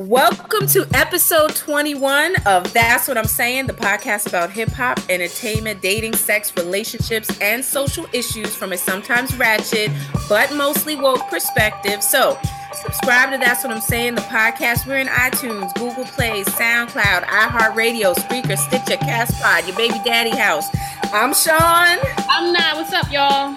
Welcome to episode 21 of That's What I'm Saying, the podcast about hip hop, entertainment, dating, sex, relationships, and social issues from a sometimes ratchet but mostly woke perspective. So, subscribe to That's What I'm Saying, the podcast. We're in iTunes, Google Play, SoundCloud, iHeartRadio, Spreaker, Stitcher, Castpod, your baby daddy house. I'm Sean. I'm not. What's up, y'all?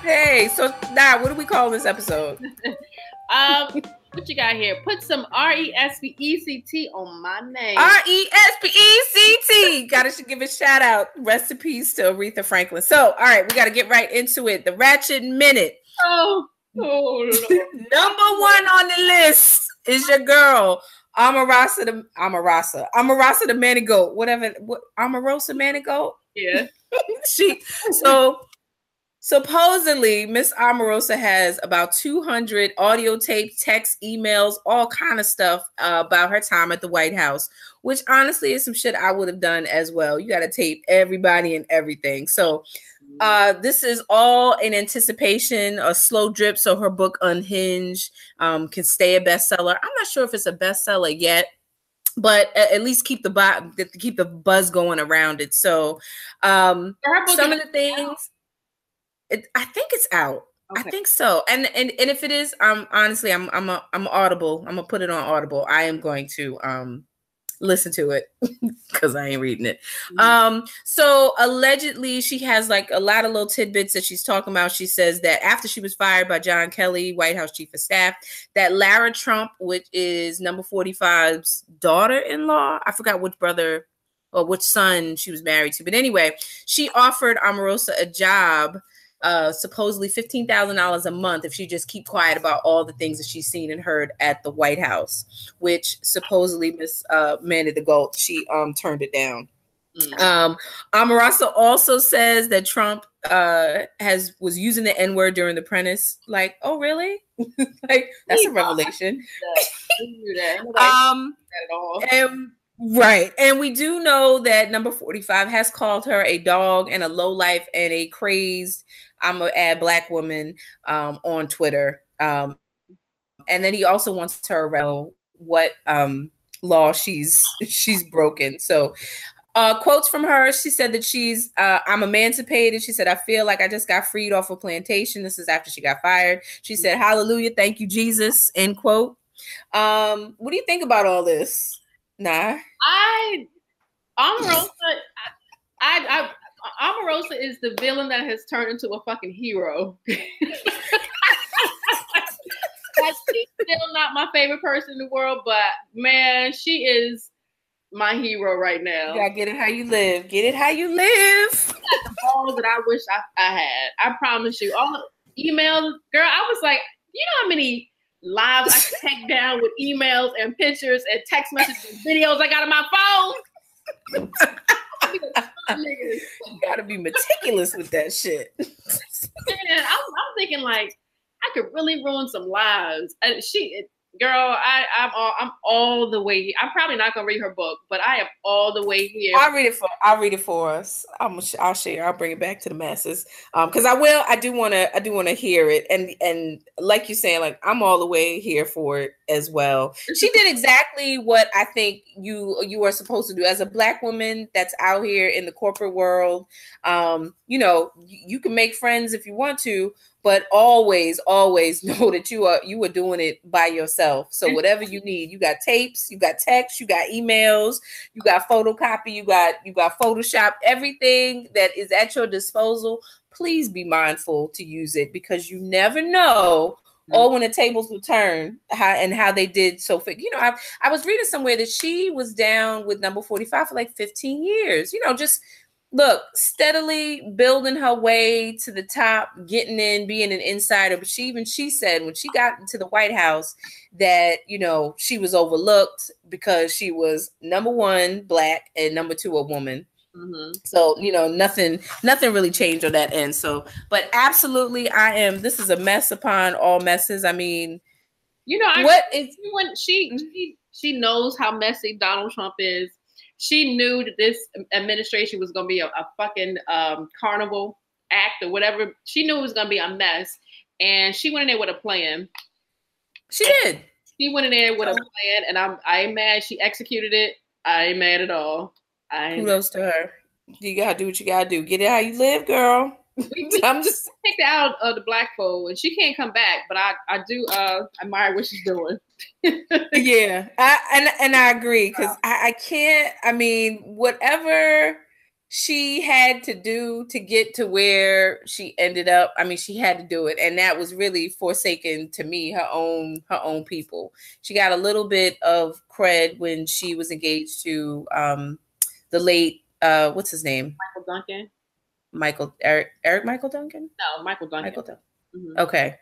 Hey, so now what do we call this episode? um what you got here? Put some R E S P E C T on my name. R E S P E C T. Gotta give a shout out. Recipes to Aretha Franklin. So, all right, we got to get right into it. The Ratchet Minute. Oh, oh number one on the list is your girl. Omarosa the Omarosa. Omarosa the Manigault. Whatever. What Omarosa Manigault? Yeah. she so Supposedly, Miss Omarosa has about 200 audio tape, text, emails, all kind of stuff uh, about her time at the White House, which honestly is some shit I would have done as well. You got to tape everybody and everything. So, uh, this is all in anticipation, a slow drip, so her book Unhinged um, can stay a bestseller. I'm not sure if it's a bestseller yet but at least keep the keep the buzz going around it. So, um, some of the things it, I think it's out. Okay. I think so. And and and if it is, um, honestly, I'm I'm a, I'm audible. I'm gonna put it on Audible. I am going to um listen to it because I ain't reading it. Mm-hmm. Um, so allegedly she has like a lot of little tidbits that she's talking about. She says that after she was fired by John Kelly, White House Chief of Staff, that Lara Trump, which is number 45's daughter-in-law, I forgot which brother or which son she was married to, but anyway, she offered Omarosa a job uh, supposedly fifteen thousand dollars a month if she just keep quiet about all the things that she's seen and heard at the White House, which supposedly Miss uh, Mandy the Gold she um turned it down. Mm. Um, Omarosa also says that Trump uh has was using the N word during the apprentice. Like, oh really? like that's a revelation. um, and Right. And we do know that number 45 has called her a dog and a low life and a crazed, I'm gonna add black woman um, on Twitter. Um, and then he also wants to around what um, law she's she's broken. So uh, quotes from her. She said that she's uh, I'm emancipated. She said I feel like I just got freed off a plantation. This is after she got fired. She said, "Hallelujah, thank you, Jesus." End quote. Um, what do you think about all this? Nah. I Omarosa, I, I, Omarosa is the villain that has turned into a fucking hero. she's still not my favorite person in the world, but man, she is my hero right now. Gotta get it how you live. Get it how you live. the balls that I wish I, I had. I promise you. All emails, girl. I was like, you know how many lives I can take down with emails and pictures and text messages and videos I got on my phone. you gotta be meticulous with that shit. Man, I'm, I'm thinking like I could really ruin some lives. And she, girl, I, I'm all, I'm all the way. Here. I'm probably not gonna read her book, but I am all the way here. I'll read it for. I'll read it for us. I'm. I'll share. I'll bring it back to the masses. Um, because I will. I do want to. I do want to hear it. And and like you saying, like I'm all the way here for it as well. She did exactly what I think you you are supposed to do as a black woman that's out here in the corporate world. Um, you know, you can make friends if you want to, but always always know that you are you are doing it by yourself so whatever you need you got tapes you got text you got emails you got photocopy you got you got photoshop everything that is at your disposal please be mindful to use it because you never know mm-hmm. or when the tables will turn how and how they did so fit. you know I, I was reading somewhere that she was down with number 45 for like 15 years you know just look, steadily building her way to the top, getting in, being an insider. But she even she said when she got into the White House that you know she was overlooked because she was number one black and number two a woman. Mm-hmm. So you know nothing, nothing really changed on that end. So, but absolutely, I am. This is a mess upon all messes. I mean, you know, I, what is when she she she knows how messy Donald Trump is she knew that this administration was going to be a, a fucking um, carnival act or whatever. She knew it was going to be a mess, and she went in there with a plan. She did. She went in there with a plan, and I'm I ain't mad. She executed it. I ain't mad at all. I kudos to her. You gotta do what you gotta do. Get it how you live, girl. I'm just kicked out of the black fold, and she can't come back. But I, I do uh admire what she's doing. yeah, I, and and I agree because I, I can't. I mean, whatever she had to do to get to where she ended up i mean she had to do it and that was really forsaken to me her own her own people she got a little bit of cred when she was engaged to um the late uh what's his name michael duncan michael eric eric michael duncan no michael duncan michael duncan Mm-hmm. Okay.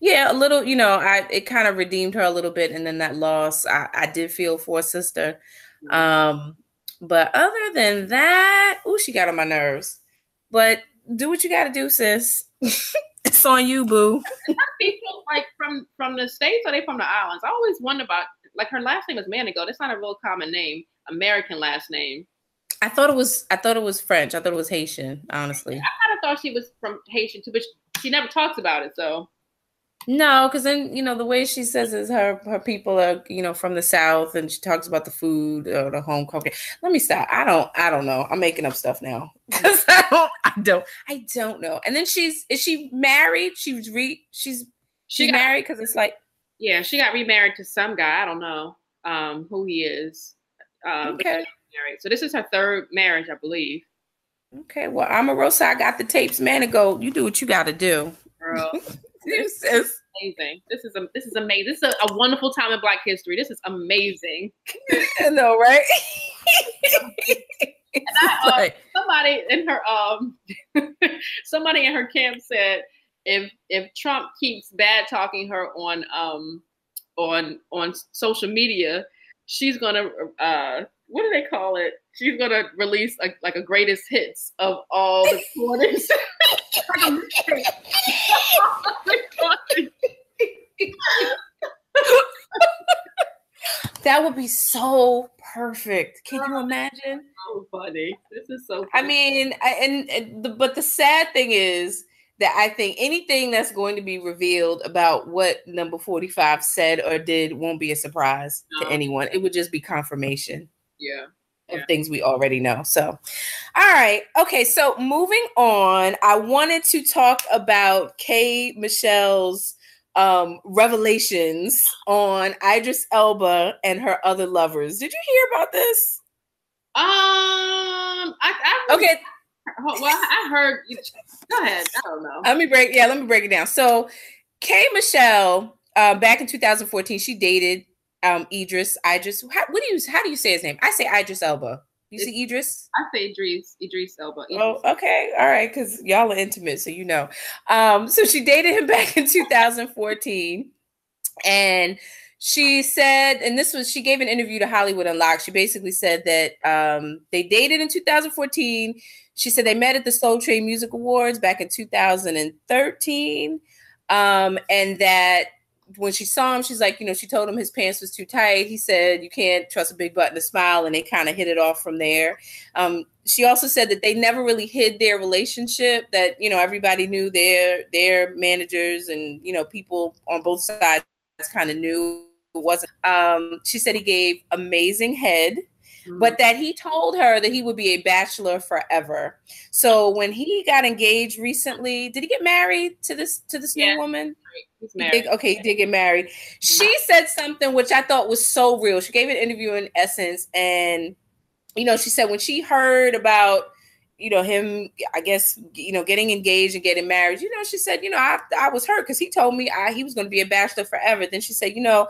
Yeah, a little, you know, I it kind of redeemed her a little bit and then that loss I, I did feel for sister. Mm-hmm. Um but other than that, oh, she got on my nerves. But do what you got to do, sis. it's on you, boo. People like from from the states or they from the islands? I always wonder about like her last name is Manigault. That's not a real common name, American last name. I thought it was. I thought it was French. I thought it was Haitian. Honestly, I kind of thought she was from Haitian too, but she never talks about it. So no, because then you know the way she says is her her people are you know from the south, and she talks about the food or the home cooking. Let me stop. I don't. I don't know. I'm making up stuff now because I don't. I don't. I don't know. And then she's is she married? She's re. She's she's she married because it's like yeah, she got remarried to some guy. I don't know um who he is. Um, okay. Married. So this is her third marriage, I believe. Okay. Well, Omarosa. I got the tapes, man. To go. You do what you got to do, girl. This is amazing. This is a, this is amazing. This is a, a wonderful time in Black history. This is amazing. I know, right? I, uh, somebody in her um somebody in her camp said if if Trump keeps bad talking her on um on on social media, she's gonna uh what do they call it? She's gonna release a, like a greatest hits of all the recordings. that would be so perfect. Can you imagine? So funny. This is so. Funny. I mean, I, and, and the, but the sad thing is that I think anything that's going to be revealed about what number 45 said or did won't be a surprise no. to anyone. It would just be confirmation. Yeah of things we already know. So, all right. Okay. So, moving on, I wanted to talk about K. Michelle's um revelations on Idris Elba and her other lovers. Did you hear about this? Um, I, I okay. Well, I heard. Go ahead. I don't know. Let me break. Yeah, let me break it down. So, K. Michelle, um, back in 2014, she dated um Idris. Idris. How, what do you how do you say his name? I say Idris Elba. You it's, see Idris? I say Idris. Idris Elba. Idris. Oh, okay, all right, because y'all are intimate, so you know. Um, so she dated him back in 2014, and she said, and this was she gave an interview to Hollywood Unlocked. She basically said that um they dated in 2014. She said they met at the Soul Train Music Awards back in 2013. Um, and that when she saw him, she's like, you know, she told him his pants was too tight. He said, you can't trust a big butt to smile. And they kind of hit it off from there. Um, she also said that they never really hid their relationship, that, you know, everybody knew their, their managers and, you know, people on both sides kind of knew it wasn't. Um, she said he gave amazing head but that he told her that he would be a bachelor forever. So when he got engaged recently, did he get married to this to this yeah. new woman? Did, okay, he did get married. She said something which I thought was so real. She gave an interview in Essence, and you know, she said when she heard about you know him i guess you know getting engaged and getting married you know she said you know i, I was hurt because he told me I, he was going to be a bachelor forever then she said you know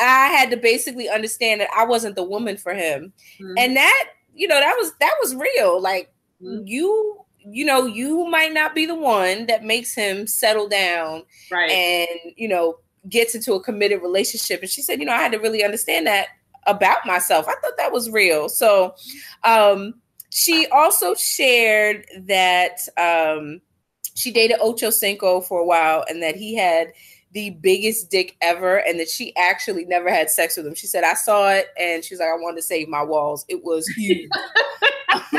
I had to basically understand that I wasn't the woman for him. Mm-hmm. And that, you know, that was that was real. Like mm-hmm. you you know, you might not be the one that makes him settle down right. and, you know, gets into a committed relationship. And she said, you know, I had to really understand that about myself. I thought that was real. So um she also shared that um she dated Ocho Cinco for a while and that he had the biggest dick ever and that she actually never had sex with him. She said, I saw it and she's like, I wanted to save my walls. It was huge.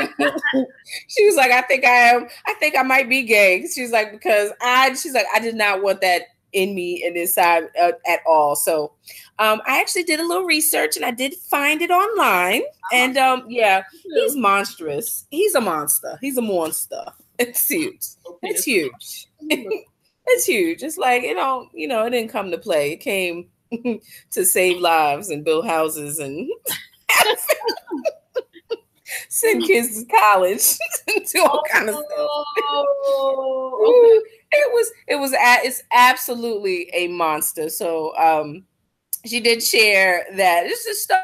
she was like, I think I am, I think I might be gay. She's like, because I she's like, I did not want that in me and inside uh, at all. So um, I actually did a little research and I did find it online. And um, yeah, he's monstrous. He's a monster. He's a monster. It's huge. It's huge. it's huge. It's like you know, you know, it didn't come to play. It came to save lives and build houses and send kids to college and do all kind of stuff. Oh, it was it was it's absolutely a monster. So um she did share that this is stuff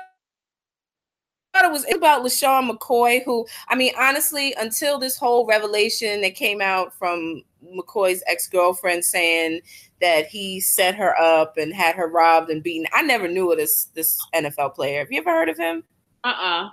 it was about LeSean McCoy, who I mean, honestly, until this whole revelation that came out from McCoy's ex-girlfriend saying that he set her up and had her robbed and beaten. I never knew of this this NFL player. Have you ever heard of him? Uh-uh.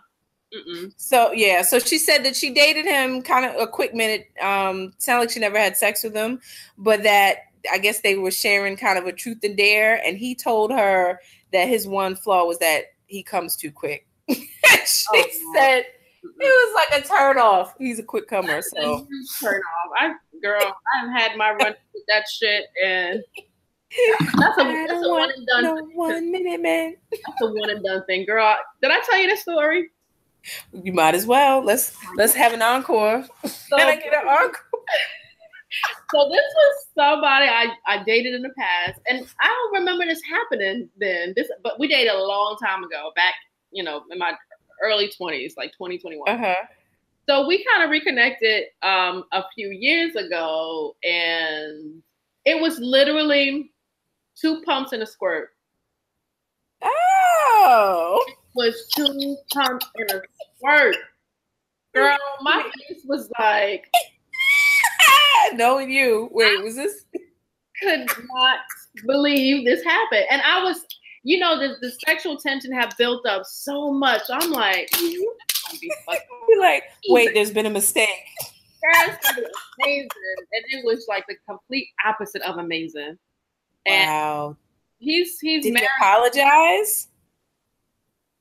Mm-mm. So yeah, so she said that she dated him kind of a quick minute. Um, sound like she never had sex with him, but that I guess they were sharing kind of a truth and dare, and he told her that his one flaw was that he comes too quick. she oh, said it was like a turn off. He's a quick comer, so turn off. I girl, I've had my run with that shit, and that's a, that's a one and done. No one minute, man. That's a one and done thing, girl. Did I tell you the story? You might as well. Let's let's have an encore. So, Can I get an encore? so this was somebody I, I dated in the past, and I don't remember this happening then. This, but we dated a long time ago, back you know in my early twenties, like twenty twenty one. Uh-huh. So we kind of reconnected um, a few years ago, and it was literally two pumps and a squirt. Oh, was two pumps and a squirt. Girl, my face was like, knowing you. Wait, was this? Could not believe this happened, and I was, you know, the, the sexual tension had built up so much. I'm like, You're like, wait, there's been a mistake. That's amazing, and it was like the complete opposite of amazing. And wow. He's he's did he apologize?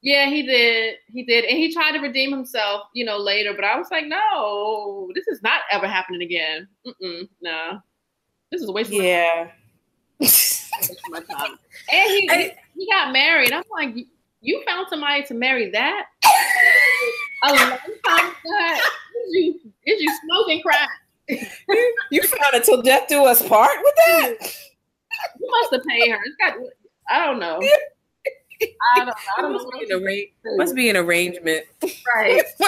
Yeah, he did. He did, and he tried to redeem himself, you know, later. But I was like, no, this is not ever happening again. Mm-mm, no, this is a waste. Yeah. my time. And he, he, he got married. I'm like, you found somebody to marry that a long time ago. Is you is you smoking crack? you found it till death do us part with that. You must have paid her. It's got. I don't know. I don't know. I don't must, know. Be arra- must be an arrangement. Right.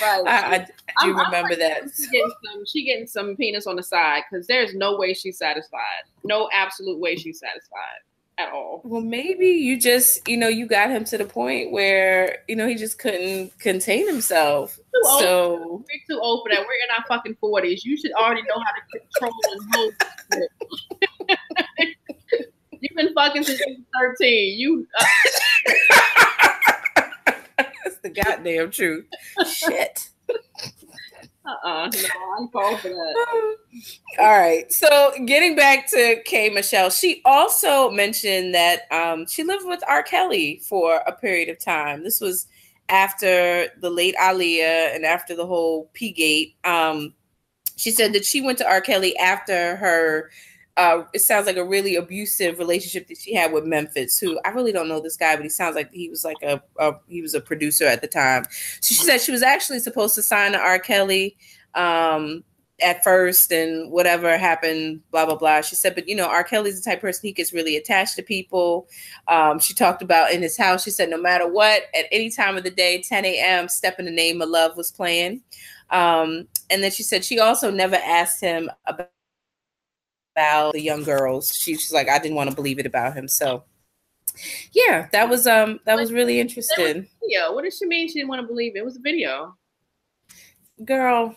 right. I, I, I do I'm, remember I'm that. She getting, some, she getting some penis on the side because there's no way she's satisfied. No absolute way she's satisfied at all. Well, maybe you just, you know, you got him to the point where, you know, he just couldn't contain himself. Too so old. we're too old for that. We're in our fucking forties. You should already know how to control and hold. You've been fucking since you were 13. You uh- That's the goddamn truth. Shit. Uh-uh. No, I'm for that. All right. So getting back to K Michelle, she also mentioned that um, she lived with R. Kelly for a period of time. This was after the late Aaliyah and after the whole P Gate. Um, she said that she went to R. Kelly after her uh, it sounds like a really abusive relationship that she had with Memphis, who I really don't know this guy, but he sounds like he was like a, a he was a producer at the time. So she said she was actually supposed to sign to R. Kelly um, at first, and whatever happened, blah blah blah. She said, but you know, R. Kelly's the type of person he gets really attached to people. Um, she talked about in his house. She said, no matter what, at any time of the day, 10 a.m., "Step in the Name of Love" was playing. Um, and then she said she also never asked him about about the young girls. She, she's like, I didn't want to believe it about him. So yeah, that was um that was really interesting. Video. What does she mean she didn't want to believe it? It was a video. Girl,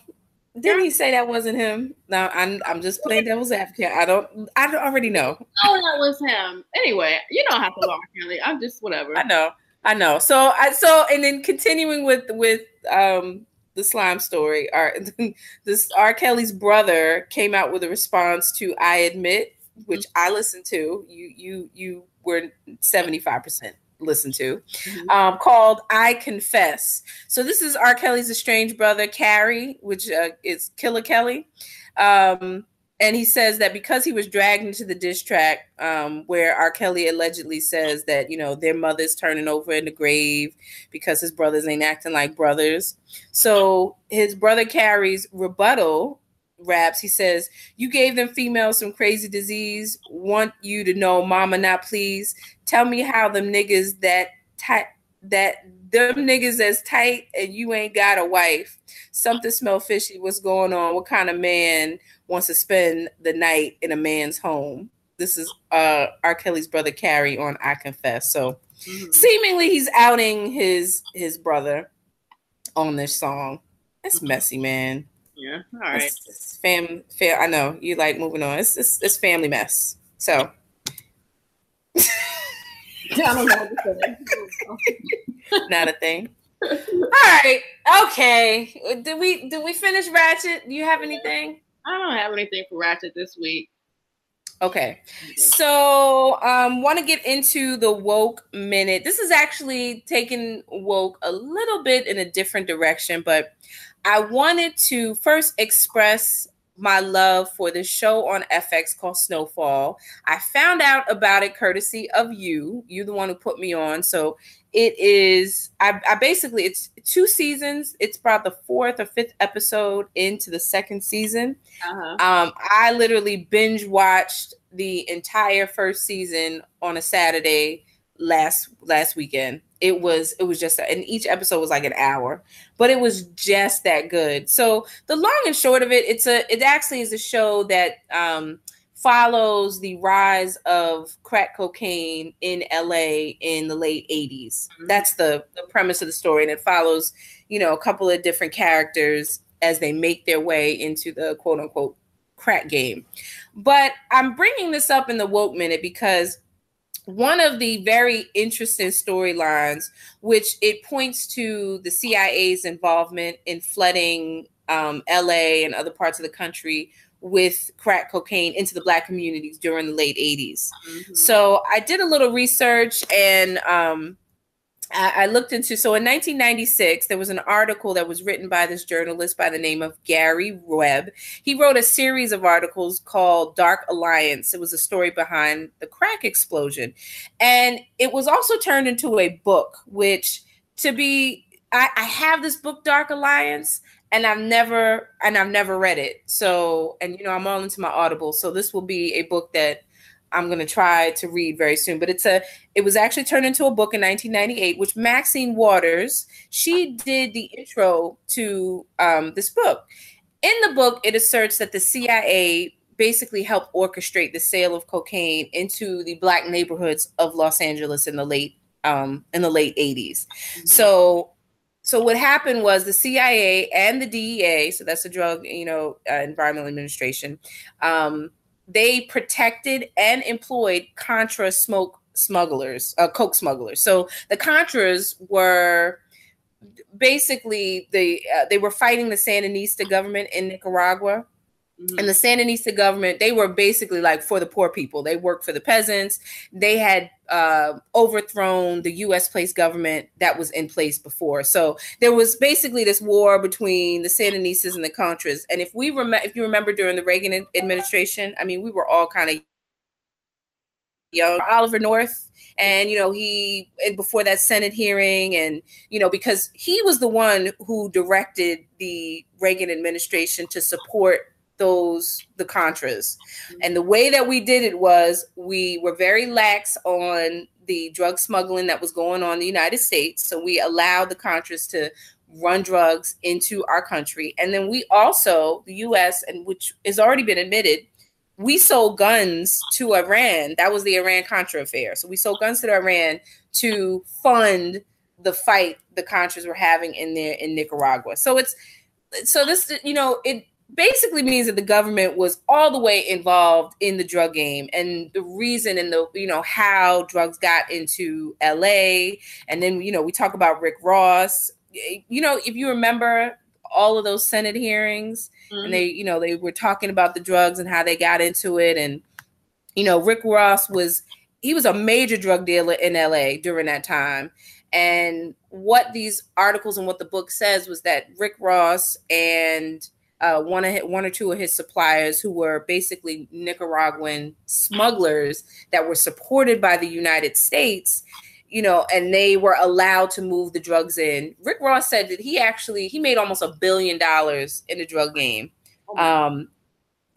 didn't he say that wasn't him? No, I'm I'm just playing devil's advocate. I don't I don't already know. Oh, that was him. Anyway, you don't have to love Kelly. I'm just whatever. I know. I know. So I so and then continuing with with um the slime story. Our this R. Kelly's brother came out with a response to "I Admit," which mm-hmm. I listened to. You you you were seventy five percent listened to, mm-hmm. um, called "I Confess." So this is R. Kelly's estranged brother, Carey, which uh, is Killer Kelly. Um, and he says that because he was dragged into the diss track, um, where R. Kelly allegedly says that you know their mother's turning over in the grave because his brothers ain't acting like brothers. So his brother Carey's rebuttal raps. He says, "You gave them females some crazy disease. Want you to know, mama, not please. Tell me how them niggas that that them niggas as tight and you ain't got a wife. Something smell fishy. What's going on? What kind of man wants to spend the night in a man's home? This is uh R. Kelly's brother Carey on I Confess. So mm-hmm. seemingly he's outing his his brother on this song. It's mm-hmm. messy, man. Yeah. All right. It's, it's fam, fam. I know you like moving on. It's it's, it's family mess. So. Not a thing. All right. Okay. Did we did we finish Ratchet? Do you have anything? I don't have anything for Ratchet this week. Okay. So um want to get into the woke minute. This is actually taking woke a little bit in a different direction, but I wanted to first express my love for this show on FX called Snowfall. I found out about it courtesy of you. You're the one who put me on. So it is, I, I basically, it's two seasons. It's about the fourth or fifth episode into the second season. Uh-huh. Um, I literally binge watched the entire first season on a Saturday last last weekend it was it was just and each episode was like an hour but it was just that good. So the long and short of it it's a it actually is a show that um follows the rise of crack cocaine in LA in the late 80s mm-hmm. that's the the premise of the story and it follows you know a couple of different characters as they make their way into the quote unquote crack game. But i'm bringing this up in the woke minute because one of the very interesting storylines, which it points to the CIA's involvement in flooding um, LA and other parts of the country with crack cocaine into the black communities during the late 80s. Mm-hmm. So I did a little research and um, I looked into so in 1996 there was an article that was written by this journalist by the name of Gary Webb. He wrote a series of articles called Dark Alliance. It was a story behind the crack explosion, and it was also turned into a book. Which to be, I, I have this book Dark Alliance, and I've never and I've never read it. So and you know I'm all into my Audible, so this will be a book that I'm going to try to read very soon. But it's a it was actually turned into a book in 1998, which Maxine Waters she did the intro to um, this book. In the book, it asserts that the CIA basically helped orchestrate the sale of cocaine into the black neighborhoods of Los Angeles in the late um, in the late 80s. Mm-hmm. So so what happened was the CIA and the DEA, so that's the Drug, you know, uh, Environmental Administration, um, they protected and employed Contra smoke smugglers, uh, coke smugglers. So the Contras were basically the uh, they were fighting the Sandinista government in Nicaragua. Mm-hmm. And the Sandinista government, they were basically like for the poor people. They worked for the peasants. They had uh, overthrown the U.S. placed government that was in place before. So there was basically this war between the Sandinistas and the Contras. And if we remember, if you remember during the Reagan administration, I mean, we were all kind of young. Oliver North, and you know he before that Senate hearing, and you know because he was the one who directed the Reagan administration to support those the contras. Mm-hmm. And the way that we did it was we were very lax on the drug smuggling that was going on in the united states. So we allowed the contras to run drugs into our country. And then we also the us and which has already been admitted we sold guns to iran. That was the iran contra affair. So we sold guns to iran to fund the fight the contras were having in there in nicaragua. So it's so this you know it basically means that the government was all the way involved in the drug game and the reason and the you know how drugs got into LA and then you know we talk about Rick Ross. You know if you remember all of those senate hearings mm-hmm. and they you know they were talking about the drugs and how they got into it. And you know Rick Ross was he was a major drug dealer in LA during that time. And what these articles and what the book says was that Rick Ross and uh, one of his, one or two of his suppliers who were basically Nicaraguan smugglers that were supported by the United States, you know, and they were allowed to move the drugs in. Rick Ross said that he actually he made almost a billion dollars in the drug game. Oh um,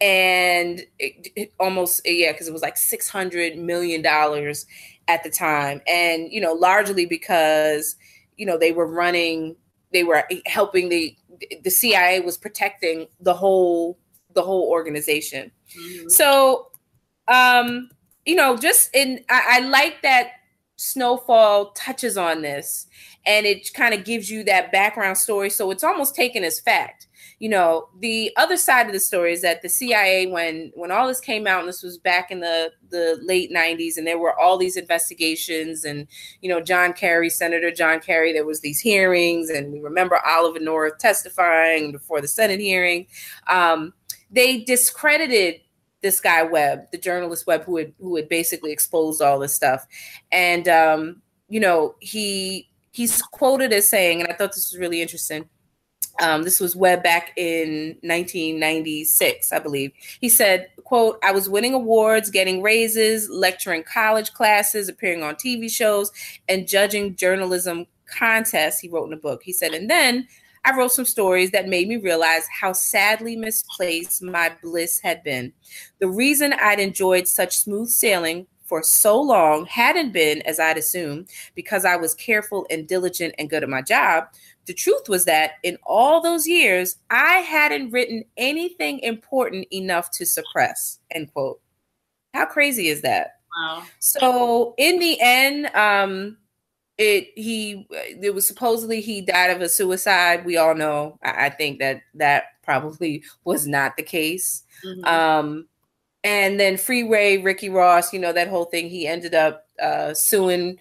and it, it almost yeah, because it was like six hundred million dollars at the time, and you know, largely because you know they were running, they were helping the the CIA was protecting the whole the whole organization. Mm-hmm. So, um, you know, just in I, I like that Snowfall touches on this and it kind of gives you that background story. So it's almost taken as fact you know, the other side of the story is that the CIA, when when all this came out, and this was back in the the late '90s, and there were all these investigations, and you know, John Kerry, Senator John Kerry, there was these hearings, and we remember Oliver North testifying before the Senate hearing. Um, they discredited this guy Webb, the journalist Webb, who had who had basically exposed all this stuff, and um, you know, he he's quoted as saying, and I thought this was really interesting um, this was Webb back in 1996, I believe. He said, quote, I was winning awards, getting raises, lecturing college classes, appearing on TV shows, and judging journalism contests, he wrote in a book. He said, and then I wrote some stories that made me realize how sadly misplaced my bliss had been. The reason I'd enjoyed such smooth sailing for so long hadn't been, as I'd assumed, because I was careful and diligent and good at my job, the truth was that in all those years, I hadn't written anything important enough to suppress. End quote. How crazy is that? Wow. So in the end, um, it he it was supposedly he died of a suicide. We all know. I, I think that that probably was not the case. Mm-hmm. Um, and then Freeway, Ricky Ross, you know that whole thing. He ended up uh, suing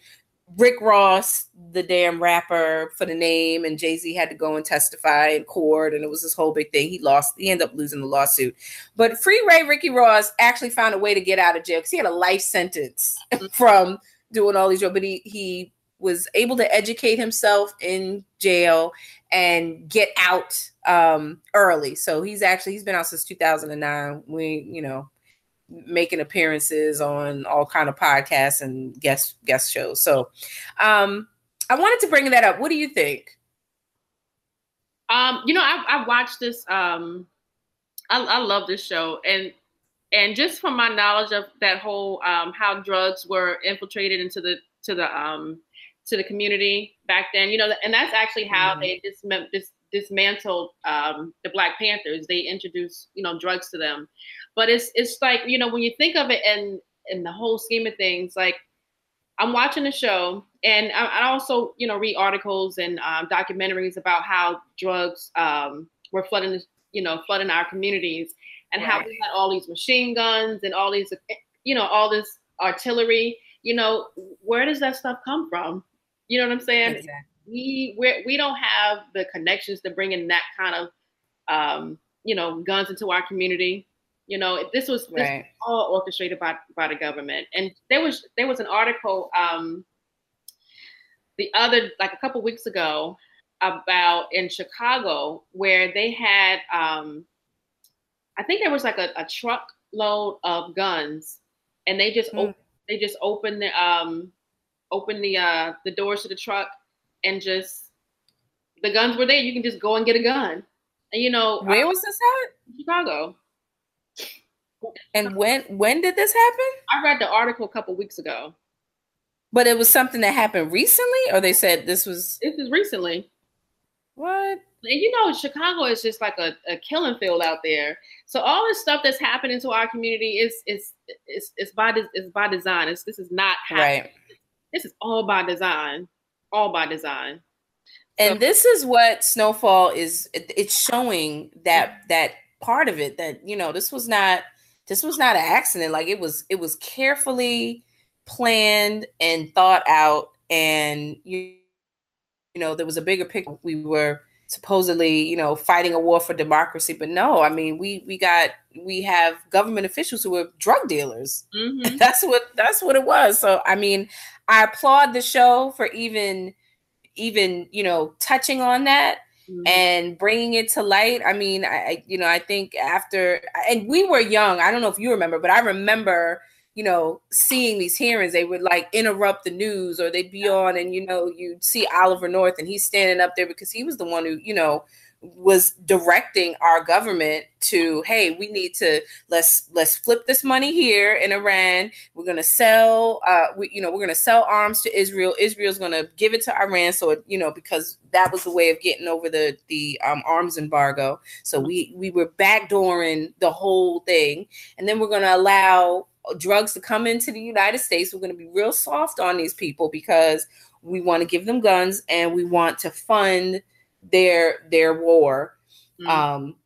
Rick Ross, the damn rapper, for the name, and Jay Z had to go and testify in court, and it was this whole big thing. He lost, he ended up losing the lawsuit. But Freeway Ricky Ross actually found a way to get out of jail because he had a life sentence from doing all these. Jobs, but he he was able to educate himself in jail and get out um, early. So he's actually he's been out since 2009. We you know making appearances on all kind of podcasts and guest guest shows. So um I wanted to bring that up. What do you think? Um, you know, I, I watched this. Um, I, I love this show, and and just from my knowledge of that whole um, how drugs were infiltrated into the to the um, to the community back then, you know, and that's actually how mm-hmm. they dis- dis- dismantled um, the Black Panthers. They introduced you know drugs to them, but it's it's like you know when you think of it in in the whole scheme of things, like I'm watching the show, and I, I also you know read articles and um, documentaries about how drugs um, were flooding you know flooding our communities, and right. how we had all these machine guns and all these you know all this artillery. You know where does that stuff come from? You know what I'm saying? Exactly. We we we don't have the connections to bring in that kind of um, you know guns into our community. You know, this was, this right. was all orchestrated by by the government. And there was there was an article um, the other like a couple weeks ago about in Chicago where they had um, I think there was like a, a truckload of guns, and they just mm. op- they just opened the um opened the uh the doors to the truck and just the guns were there. You can just go and get a gun. And you know, where was this at? Chicago. And when when did this happen? I read the article a couple weeks ago. But it was something that happened recently, or they said this was this is recently. What? And you know, Chicago is just like a, a killing field out there. So all this stuff that's happening to our community is is is is by is by design. It's, this is not happening. right. This is all by design, all by design. And so, this is what Snowfall is. It's showing that that part of it that you know this was not this was not an accident like it was it was carefully planned and thought out and you, you know there was a bigger picture we were supposedly you know fighting a war for democracy but no i mean we we got we have government officials who are drug dealers mm-hmm. that's what that's what it was so i mean i applaud the show for even even you know touching on that mm-hmm. and bringing it to light. I mean, I you know I think after and we were young. I don't know if you remember, but I remember you know, seeing these hearings, they would like interrupt the news or they'd be on and, you know, you'd see Oliver North and he's standing up there because he was the one who, you know, was directing our government to hey we need to let's let's flip this money here in iran. We're going to sell uh we you know we're going to sell arms to israel. Israel's going to give it to iran. So it, you know because that was the way of getting over the the um, arms embargo. So we we were backdooring the whole thing. And then we're going to allow drugs to come into the united states. We're going to be real soft on these people because we want to give them guns and we want to fund their their war mm. um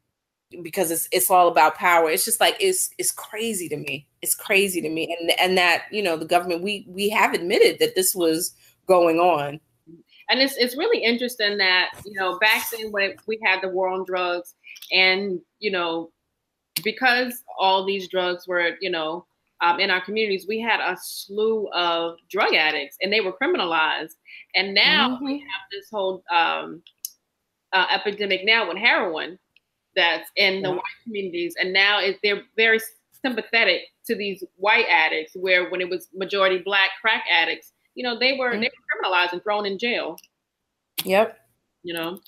because it's it's all about power. It's just like it's it's crazy to me. It's crazy to me. And and that you know the government we we have admitted that this was going on. And it's it's really interesting that you know back then when we had the war on drugs and you know because all these drugs were you know um, in our communities we had a slew of drug addicts and they were criminalized. And now mm-hmm. we have this whole um, uh, epidemic now with heroin that's in the white communities, and now it, they're very sympathetic to these white addicts. Where when it was majority black crack addicts, you know, they were mm-hmm. they were criminalized and thrown in jail. Yep. You know.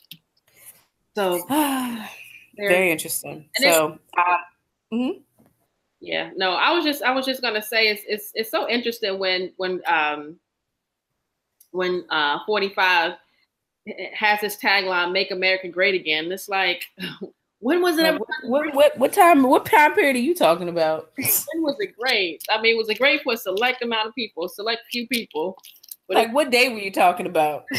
So very interesting. So. Uh, mm-hmm. Yeah, no, I was just I was just gonna say it's it's it's so interesting when when um when uh 45 has this tagline "Make America Great Again." It's like, when was it? What, what, what, what time? What time period are you talking about? when was it great? I mean, it was it great for a select amount of people, select few people? But like, it, what day were you talking about?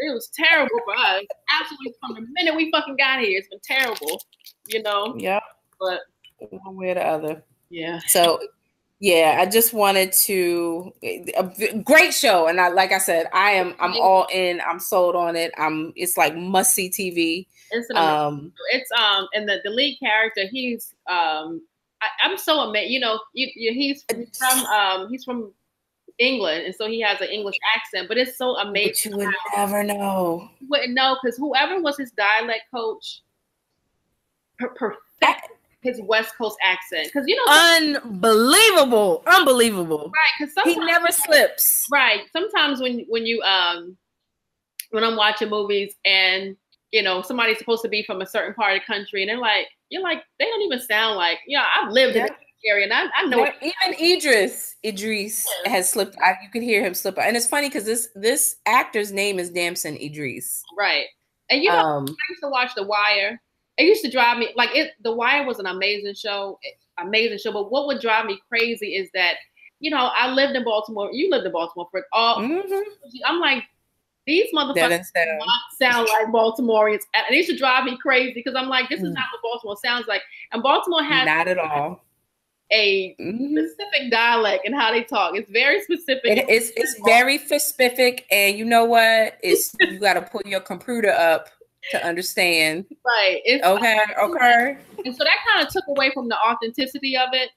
It was terrible for us. Absolutely, from the minute we fucking got here, it's been terrible. You know. Yeah. But one way or the other. Yeah. So yeah i just wanted to a great show and i like i said i am i'm all in i'm sold on it i'm it's like must see tv it's um it's um and the, the lead character he's um I, am so amazed you know you, you, he's from um he's from england and so he has an english accent but it's so amazing but you would never know. You wouldn't know because whoever was his dialect coach per- perfect his West Coast accent because you know unbelievable, unbelievable. Right, because he never slips. Right. Sometimes when when you um when I'm watching movies and you know somebody's supposed to be from a certain part of the country and they're like you're like they don't even sound like yeah I've lived yeah. in the area and I, I know yeah, even Idris Idris yeah. has slipped. I, you could hear him slip, and it's funny because this this actor's name is Damson Idris. Right. And you know, um, I used to watch The Wire it used to drive me like it. The Wire was an amazing show, amazing show. But what would drive me crazy is that you know I lived in Baltimore. You lived in Baltimore for all. Mm-hmm. I'm like these motherfuckers sound like Baltimoreans, and it used to drive me crazy because I'm like, this is mm. not what Baltimore sounds like. And Baltimore has not at all a mm-hmm. specific dialect and how they talk. It's very specific. It, it's it's very specific, and you know what? It's you got to pull your computer up to understand. Right. It's, okay. Okay. And so that kind of took away from the authenticity of it.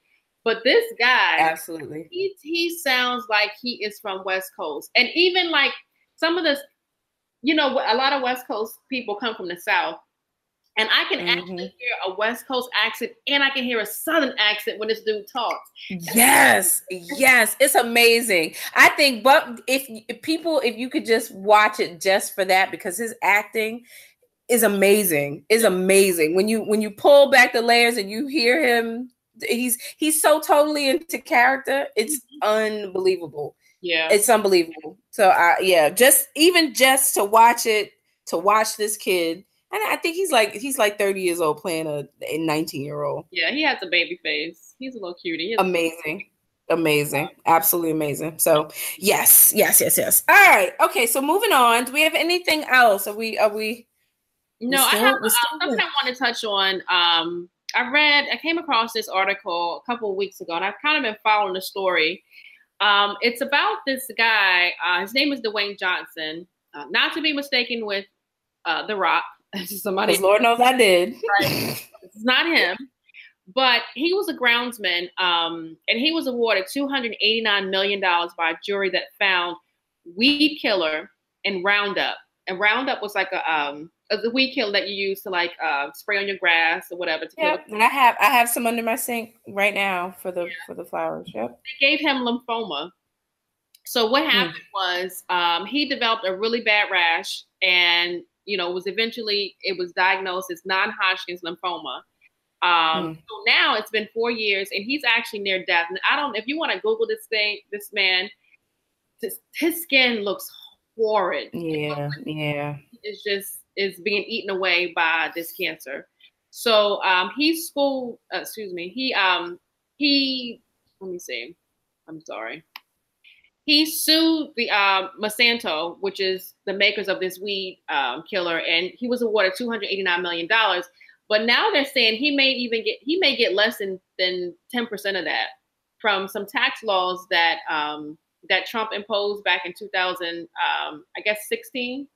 But this guy, absolutely, he he sounds like he is from West Coast, and even like some of the, you know, a lot of West Coast people come from the South, and I can mm-hmm. actually hear a West Coast accent and I can hear a Southern accent when this dude talks. Yes, yes, it's amazing. I think, but if, if, people, if you could just watch it just for that, because his acting is amazing. Is amazing when you when you pull back the layers and you hear him. He's he's so totally into character. It's mm-hmm. unbelievable. Yeah, it's unbelievable. So I yeah, just even just to watch it, to watch this kid, and I think he's like he's like thirty years old playing a, a nineteen year old. Yeah, he has a baby face. He's a little cutie. Amazing. Amazing. Absolutely amazing. So yes, yes, yes, yes. All right. Okay. So moving on. Do we have anything else? Are we are we no, still, I have uh, something I want to touch on. Um, I read, I came across this article a couple of weeks ago, and I've kind of been following the story. Um, it's about this guy. Uh, his name is Dewayne Johnson, uh, not to be mistaken with uh, The Rock. Somebody, Lord knows I did. Right. it's not him, but he was a groundsman, um, and he was awarded two hundred eighty-nine million dollars by a jury that found weed killer and Roundup. And Roundup was like a um, the weed killer that you use to like uh, spray on your grass or whatever. To yeah, and I have I have some under my sink right now for the yeah. for the flowers. Yep. They gave him lymphoma. So what hmm. happened mm. was um, he developed a really bad rash, and you know was eventually it was diagnosed as non-Hodgkin's lymphoma. Um, mm. So now it's been four years, and he's actually near death. And I don't if you want to Google this thing, this man, his, his skin looks horrid. Yeah, yeah. It's just is being eaten away by this cancer. So um, he school, uh, excuse me, he um he let me see, I'm sorry. He sued the uh, Monsanto, which is the makers of this weed um, killer, and he was awarded 289 million dollars. But now they're saying he may even get he may get less than than 10 percent of that from some tax laws that um, that Trump imposed back in 2000, um, I guess 16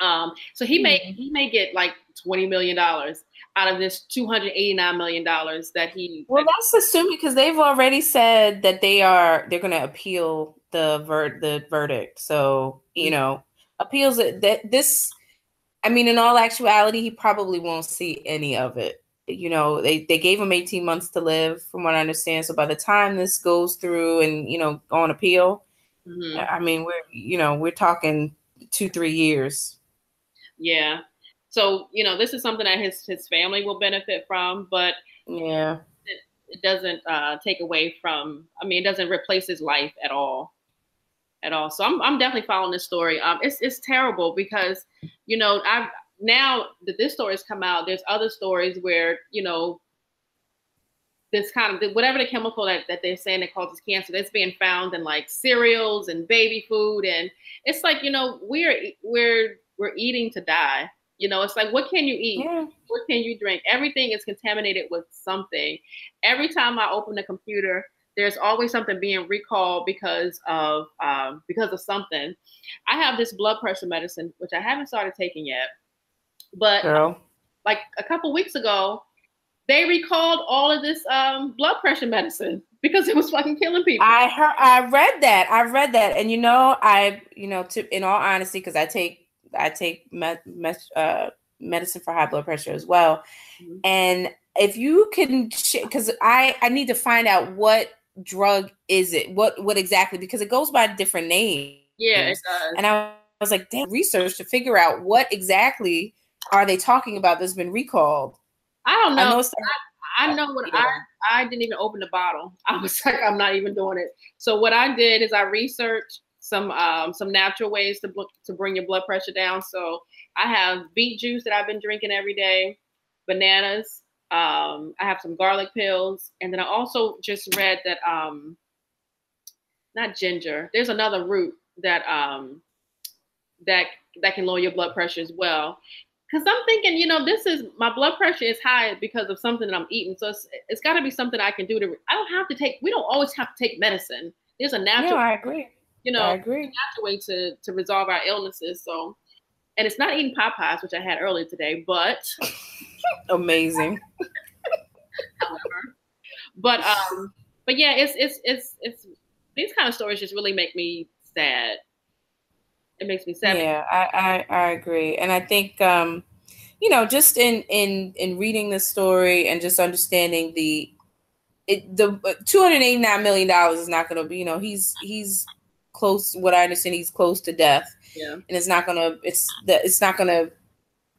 um, so he may mm-hmm. he may get like twenty million dollars out of this two hundred eighty nine million dollars that he. Well, that that's assuming because they've already said that they are they're going to appeal the ver- the verdict. So you mm-hmm. know, appeals that this. I mean, in all actuality, he probably won't see any of it. You know, they they gave him eighteen months to live, from what I understand. So by the time this goes through and you know on appeal, mm-hmm. I mean, we're you know we're talking two three years yeah. So you know, this is something that his his family will benefit from, but yeah, it, it doesn't uh, take away from. I mean, it doesn't replace his life at all, at all. So I'm I'm definitely following this story. Um, it's it's terrible because you know I've now that this story has come out, there's other stories where you know this kind of whatever the chemical that, that they're saying that causes cancer that's being found in like cereals and baby food and it's like you know we're we're we're eating to die. You know, it's like, what can you eat? Yeah. What can you drink? Everything is contaminated with something. Every time I open the computer, there's always something being recalled because of um, because of something. I have this blood pressure medicine, which I haven't started taking yet, but Girl. like a couple weeks ago, they recalled all of this um, blood pressure medicine because it was fucking killing people. I heard, I read that, I read that, and you know, I, you know, to in all honesty, because I take I take med, med, uh, medicine for high blood pressure as well. Mm-hmm. And if you can, because I I need to find out what drug is it, what what exactly, because it goes by a different names. Yeah, it does. And I was like, damn, research to figure out what exactly are they talking about that's been recalled. I don't know. I know, I, I know what I I didn't even open the bottle. I was like, I'm not even doing it. So what I did is I researched some um, some natural ways to to bring your blood pressure down. So I have beet juice that I've been drinking every day, bananas. Um, I have some garlic pills, and then I also just read that um, not ginger. There's another root that um, that that can lower your blood pressure as well. Because I'm thinking, you know, this is my blood pressure is high because of something that I'm eating. So it's, it's got to be something I can do to. I don't have to take. We don't always have to take medicine. There's a natural. Yeah, I agree you know, I agree. Way to to resolve our illnesses. So, and it's not eating Popeyes, which I had earlier today, but amazing. however, but um, but yeah, it's it's it's it's these kind of stories just really make me sad. It makes me sad. Yeah, I, I I agree, and I think um, you know, just in in in reading the story and just understanding the it the uh, 289 million dollars is not going to be you know he's he's close. What I understand, he's close to death. Yeah, and it's not gonna. It's that it's not gonna,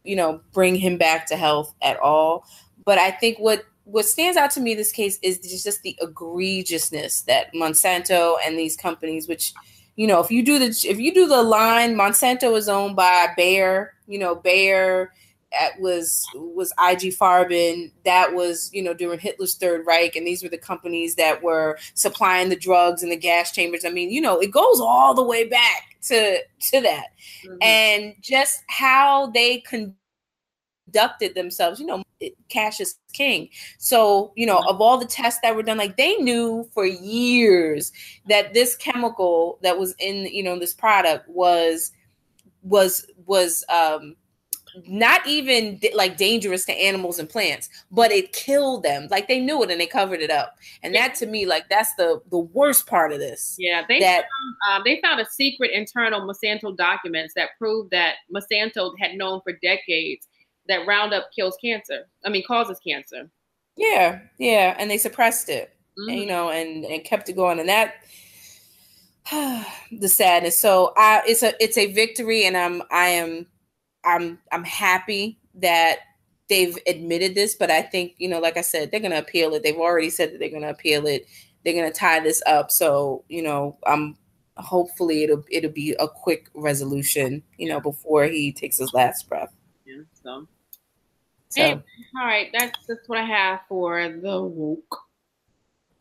you know, bring him back to health at all. But I think what what stands out to me in this case is just the egregiousness that Monsanto and these companies, which you know, if you do the if you do the line, Monsanto is owned by Bayer. You know, Bayer that was was IG Farben. That was you know during Hitler's Third Reich, and these were the companies that were supplying the drugs and the gas chambers. I mean, you know, it goes all the way back to to that, mm-hmm. and just how they conducted themselves. You know, cash is king. So you know, of all the tests that were done, like they knew for years that this chemical that was in you know this product was was was um not even like dangerous to animals and plants, but it killed them. Like they knew it and they covered it up. And yeah. that to me, like that's the the worst part of this. Yeah, they that, found, um, they found a secret internal Monsanto documents that proved that Monsanto had known for decades that Roundup kills cancer. I mean, causes cancer. Yeah, yeah, and they suppressed it, mm-hmm. and, you know, and and kept it going, and that the sadness. So I, it's a it's a victory, and I'm I am I'm I'm happy that they've admitted this, but I think, you know, like I said, they're gonna appeal it. They've already said that they're gonna appeal it. They're gonna tie this up. So, you know, I'm hopefully it'll it'll be a quick resolution, you know, before he takes his last breath. Yeah. So, so. Hey, all right, that's that's what I have for the woke.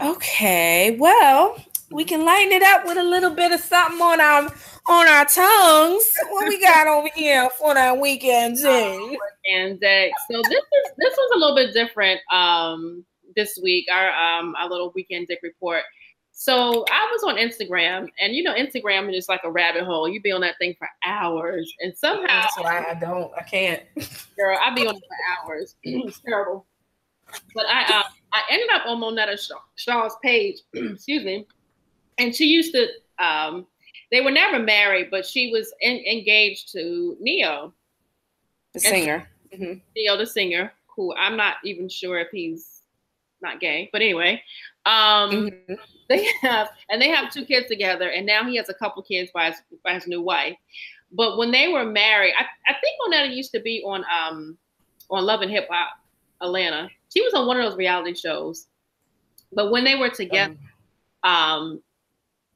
Okay, well, we can lighten it up with a little bit of something on our on our tongues. What we got over here for that weekend zing? And uh, so this is this was a little bit different um, this week. Our um, our little weekend dick report. So I was on Instagram, and you know, Instagram is just like a rabbit hole. You be on that thing for hours, and somehow That's why I don't, I can't. Girl, I be on it for hours. it's terrible. But I uh, I ended up on Monyetta Shaw's page. excuse me and she used to um, they were never married, but she was in, engaged to Ne-Yo, the singer. Mm-hmm. Ne-Yo, the singer, who I'm not even sure if he's not gay, but anyway, um, mm-hmm. they have and they have two kids together, and now he has a couple kids by his, by his new wife. But when they were married, I, I think Monyetta used to be on um, on Love and Hip Hop Atlanta. She was on one of those reality shows. But when they were together, um, um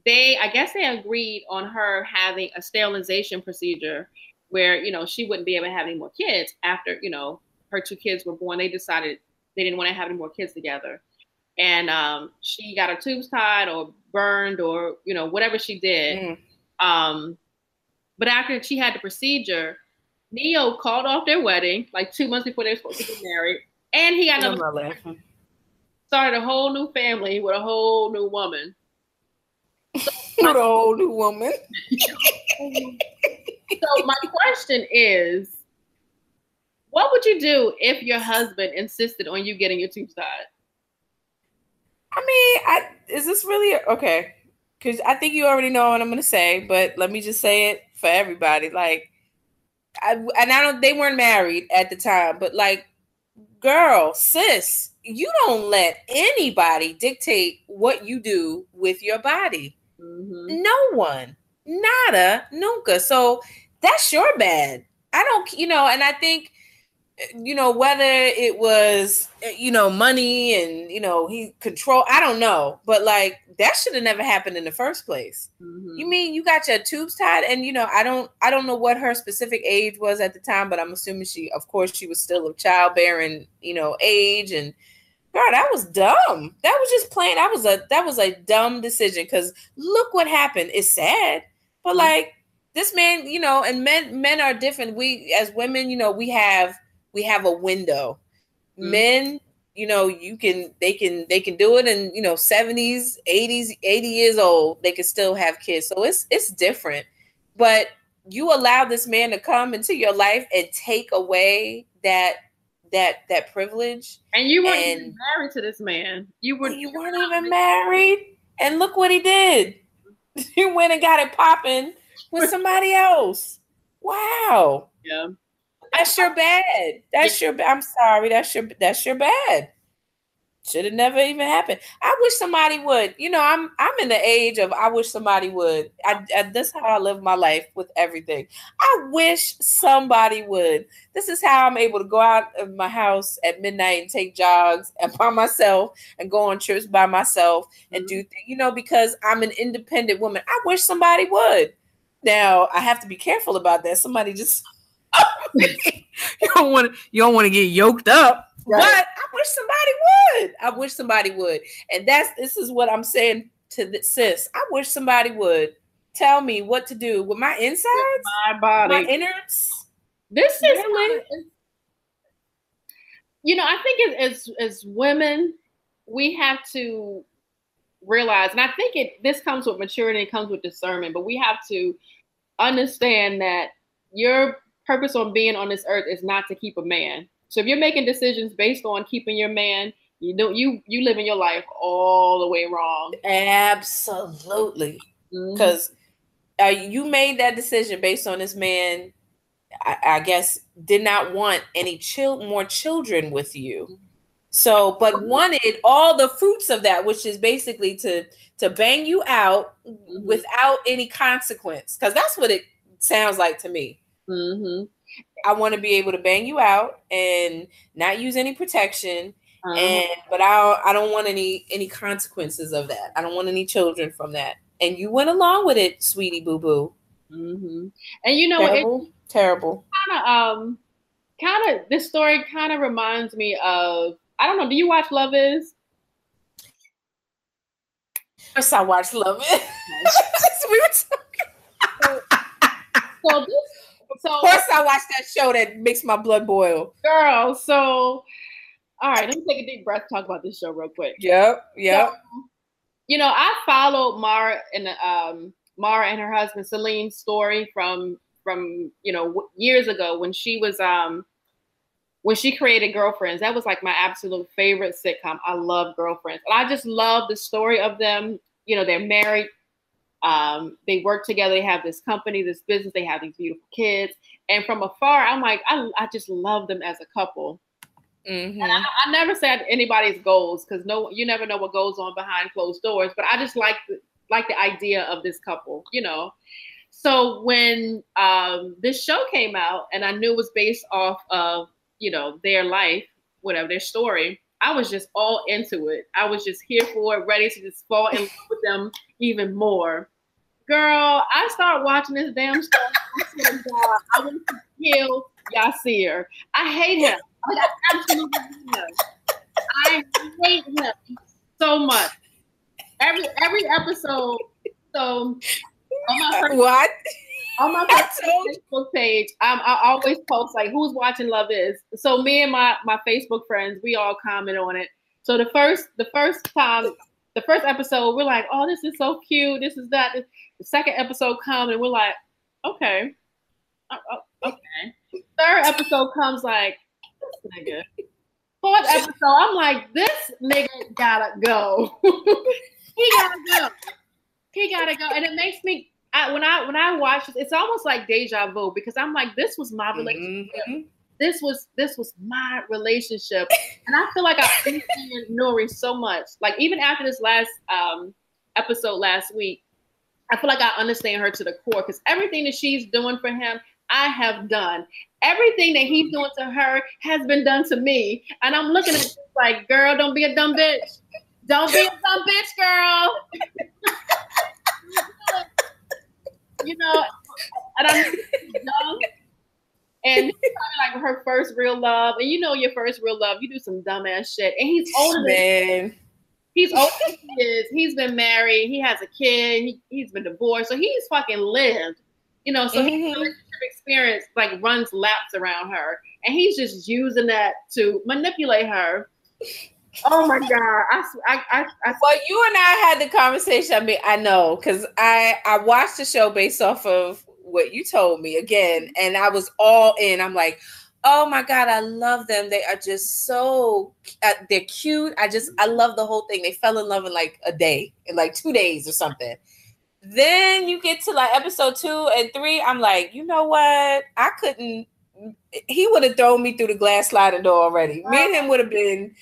they I guess they agreed on her having a sterilization procedure where you know she wouldn't be able to have any more kids after you know her two kids were born. They decided they didn't want to have any more kids together, and um, she got her tubes tied or burned or you know whatever she did. Mm. Um, but after she had the procedure, Ne-Yo called off their wedding like two months before they were supposed to get married, and he got another started a whole new family with a whole new woman. with a whole new woman. so my question is, what would you do if your husband insisted on you getting your tubes tied? I mean, I is this really okay? Because I think you already know what I'm gonna say, but let me just say it for everybody. Like, I and I don't. They weren't married at the time, but like, girl, sis, you don't let anybody dictate what you do with your body. Mm-hmm. No one, nada, nunca. So that's your bad. I don't, you know, and I think, you know, whether it was, you know, money and, you know, he control, I don't know, but like that should have never happened in the first place. Mm-hmm. You mean you got your tubes tied and, you know, I don't, I don't know what her specific age was at the time, but I'm assuming she, of course, she was still of childbearing, you know, age and, Girl, that was dumb. That was just plain. That was a that was a dumb decision. Cause look what happened. It's sad, but mm-hmm. like this man, you know, and men men are different. We as women, you know, we have we have a window. Mm-hmm. Men, you know, you can they can they can do it in you know seventies, eighties, eighty years old. They can still have kids. So it's it's different. But you allow this man to come into your life and take away that that that privilege. And you weren't and even married to this man. You were you weren't even married. And look what he did. He went and got it popping with somebody else. Wow. Yeah. That's your bad. That's your I'm sorry. That's your that's your bad should have never even happened. I wish somebody would. You know, I'm I'm in the age of I wish somebody would. I, I that's how I live my life with everything. I wish somebody would. This is how I'm able to go out of my house at midnight and take jogs and by myself and go on trips by myself and do mm-hmm. you know because I'm an independent woman. I wish somebody would. Now I have to be careful about that. Somebody just you don't want to you don't want to get yoked up Right. But I wish somebody would. I wish somebody would. And that's this is what I'm saying to the sis. I wish somebody would tell me what to do with my insides, my body, my innards. This is really, you know, I think as as women, we have to realize, and I think it this comes with maturity, it comes with discernment, but we have to understand that your purpose on being on this earth is not to keep a man. So if you're making decisions based on keeping your man, you don't you you living your life all the way wrong. Absolutely, because mm-hmm. uh, you made that decision based on this man. I, I guess did not want any child more children with you. So, but wanted all the fruits of that, which is basically to to bang you out mm-hmm. without any consequence, because that's what it sounds like to me. Mm-hmm. I want to be able to bang you out and not use any protection. Uh-huh. And but I I don't want any any consequences of that. I don't want any children from that. And you went along with it, sweetie boo boo. Mm-hmm. And you know terrible, it, terrible. Kind of um, kind of this story kind of reminds me of I don't know. Do you watch Love Is? First, I watched Love Is. we were talking. so, so this so of course I watch that show that makes my blood boil. Girl, so all right, let me take a deep breath, talk about this show real quick. Yep, yep. So, you know, I followed Mara and um Mara and her husband Salim's story from from you know years ago when she was um when she created Girlfriends. That was like my absolute favorite sitcom. I love Girlfriends, and I just love the story of them. You know, they're married um, they work together. They have this company, this business. They have these beautiful kids. And from afar, I'm like, I, I just love them as a couple. Mm-hmm. I, I, never said anybody's goals because no, you never know what goes on behind closed doors. But I just like the, like the idea of this couple, you know. So when um, this show came out, and I knew it was based off of you know their life, whatever their story, I was just all into it. I was just here for it, ready to just fall in love with them even more. Girl, I start watching this damn stuff. I swear to God, I want to kill Yasir. I hate him. I absolutely hate him. I hate him so much. Every every episode. So on my first, what? On my Facebook page, um, I always post like who's watching Love Is. So me and my my Facebook friends, we all comment on it. So the first the first time the first episode, we're like, oh, this is so cute. This is that. The second episode comes and we're like, okay, oh, okay. Third episode comes like, this nigga. Fourth episode, I'm like, this nigga gotta go. he gotta go. He gotta go. And it makes me I, when I when I watch it, it's almost like deja vu because I'm like, this was my relationship. Mm-hmm this was this was my relationship, and I feel like I've understand Nuri so much. Like even after this last um, episode last week, I feel like I understand her to the core because everything that she's doing for him, I have done. Everything that he's doing to her has been done to me, and I'm looking at like, girl, don't be a dumb bitch. Don't be a dumb bitch, girl. you know, and I'm young and like her first real love. And you know your first real love, you do some dumbass shit. And he's older than he's older than he is. He's been married, he has a kid, he, he's been divorced, so he's fucking lived. You know, so mm-hmm. his relationship experience like runs laps around her, and he's just using that to manipulate her. Oh my god! I, I, I, I, well, you and I had the conversation. I mean, I know because I I watched the show based off of what you told me again, and I was all in. I'm like, oh my god, I love them. They are just so uh, they're cute. I just I love the whole thing. They fell in love in like a day, in like two days or something. Then you get to like episode two and three. I'm like, you know what? I couldn't. He would have thrown me through the glass sliding door already. Me and him would have been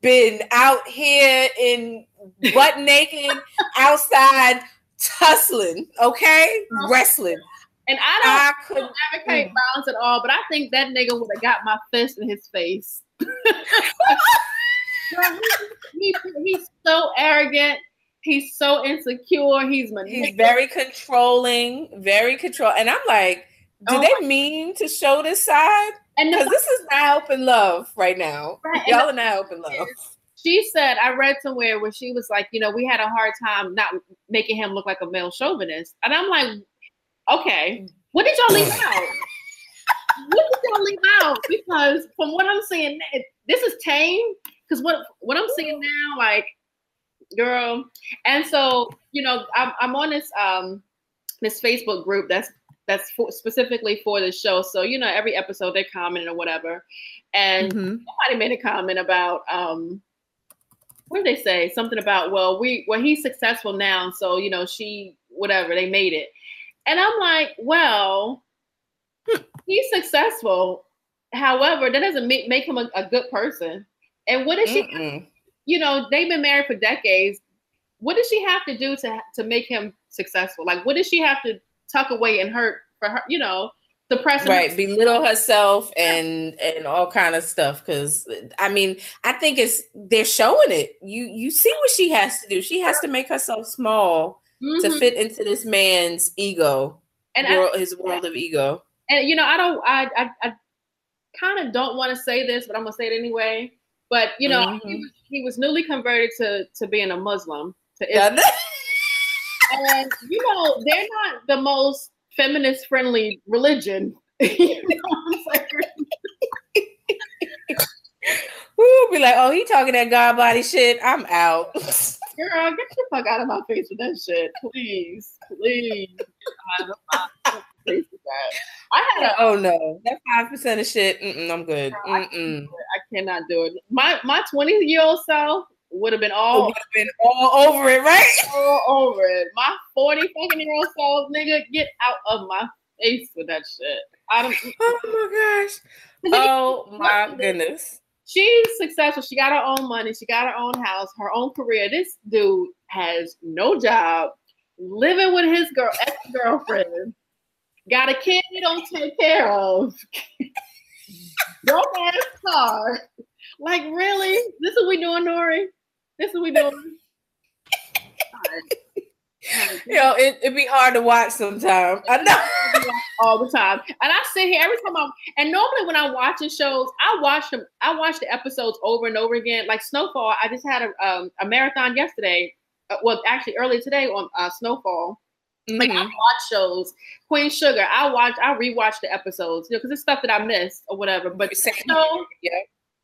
been out here in butt naked outside tussling, okay, wrestling. And I don't, I couldn't advocate mm. violence at all, but I think that nigga would have got my fist in his face. he, he's so arrogant. He's so insecure. He's he's very controlling, very control. And I'm like, do oh they mean to show this side? And because this is not helping love right now. Right. Y'all are not helping love. She said, I read somewhere where she was like, you know, we had a hard time not making him look like a male chauvinist. And I'm like, Okay. What did y'all leave out? what did y'all leave out? Because from what I'm seeing, this is tame. Because what what I'm seeing now, like, girl, and so you know, I'm I'm on this um this Facebook group that's that's for, specifically for the show. So you know, every episode they comment or whatever, and mm-hmm. somebody made a comment about um, what did they say? Something about well, we well he's successful now, so you know she whatever they made it, and I'm like, well, he's successful. However, that doesn't make, make him a, a good person. And what does she? You know, they've been married for decades. What does she have to do to to make him successful? Like, what does she have to tuck away and hurt for her? You know, suppress right, belittle herself and and all kind of stuff. Because I mean, I think it's they're showing it. You you see what she has to do. She has to make herself small mm-hmm. to fit into this man's ego and world, I, his world of ego. And you know, I don't. I I, I kind of don't want to say this, but I'm gonna say it anyway. But you know, mm-hmm. he, was, he, was, newly converted to to being a Muslim to Islam. and you know, they're not the most feminist friendly religion. you know We'll be like, oh, he talking that God body shit. I'm out. Girl, get the fuck out of my face with that shit, please, please. I had a oh no, that five percent of shit. I'm good. I, I, cannot do it. My my twenty year old self would have been all would been all over it, right? All over it. My forty fucking year old self, nigga, get out of my face with that shit. I don't. Oh my gosh. Oh my goodness. She's successful. She got her own money. She got her own house, her own career. This dude has no job, living with his girl ex girlfriend got a kid he don't take care of, broke ass car. Like, really? This is what we doing, Nuri? This is what we doing? you know, it, it'd be hard to watch sometimes. I know all the time. And I sit here every time I'm and normally when I'm watching shows, I watch them, I watch the episodes over and over again. Like Snowfall, I just had a um, a marathon yesterday. Uh, well, actually earlier today on uh, Snowfall. Mm-hmm. Like I mm-hmm. watch shows, Queen Sugar. I watch, I rewatch the episodes, you know, because it's stuff that I missed or whatever. But know, yeah,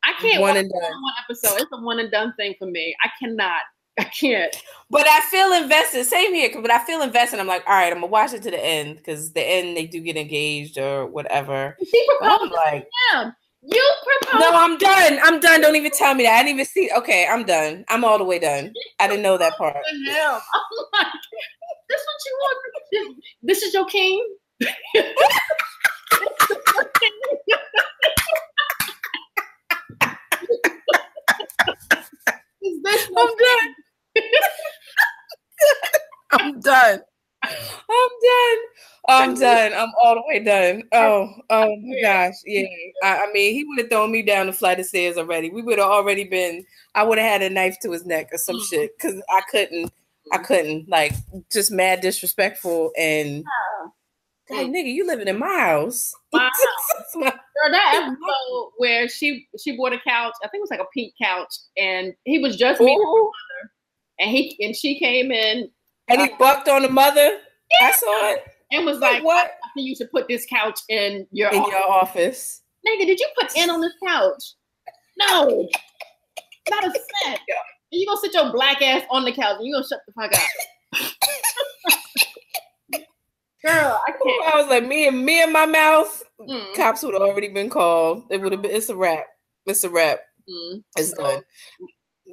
I can't one and done. one episode. It's a one and done thing for me. I cannot. I can't. But I feel invested. Same here. But I feel invested. I'm like, all right, I'm gonna watch it to the end because the end they do get engaged or whatever. She proposed like, him. You proposed. No, I'm done. I'm done. Don't even tell me that. I didn't even see. Okay, I'm done. I'm all the way done. I didn't know that part. I'm like, this what you want? This is your king. I'm done. I'm done. I'm done. I'm done. I'm all the way done. Oh, oh my gosh. Yeah. I, I mean, he would have thrown me down the flight of stairs already. We would have already been, I would have had a knife to his neck or some mm. shit because I couldn't I couldn't like just mad disrespectful and like nigga, you living in my house. Wow. Girl, that episode where she she bought a couch, I think it was like a pink couch, and he was just meeting her mother, and he and she came in and he uh, bucked on the mother. Yeah. I saw it and was like, "What? I think you should put this couch in your in office. your office." Nigga, did you put in on this couch? No, not a cent you gonna sit your black ass on the couch and you gonna shut the fuck up. Girl, I can't. I was like, me and me and my mouth, mm. cops would have already been called. It would have been. It's a wrap. It's a wrap. Mm. It's so, done.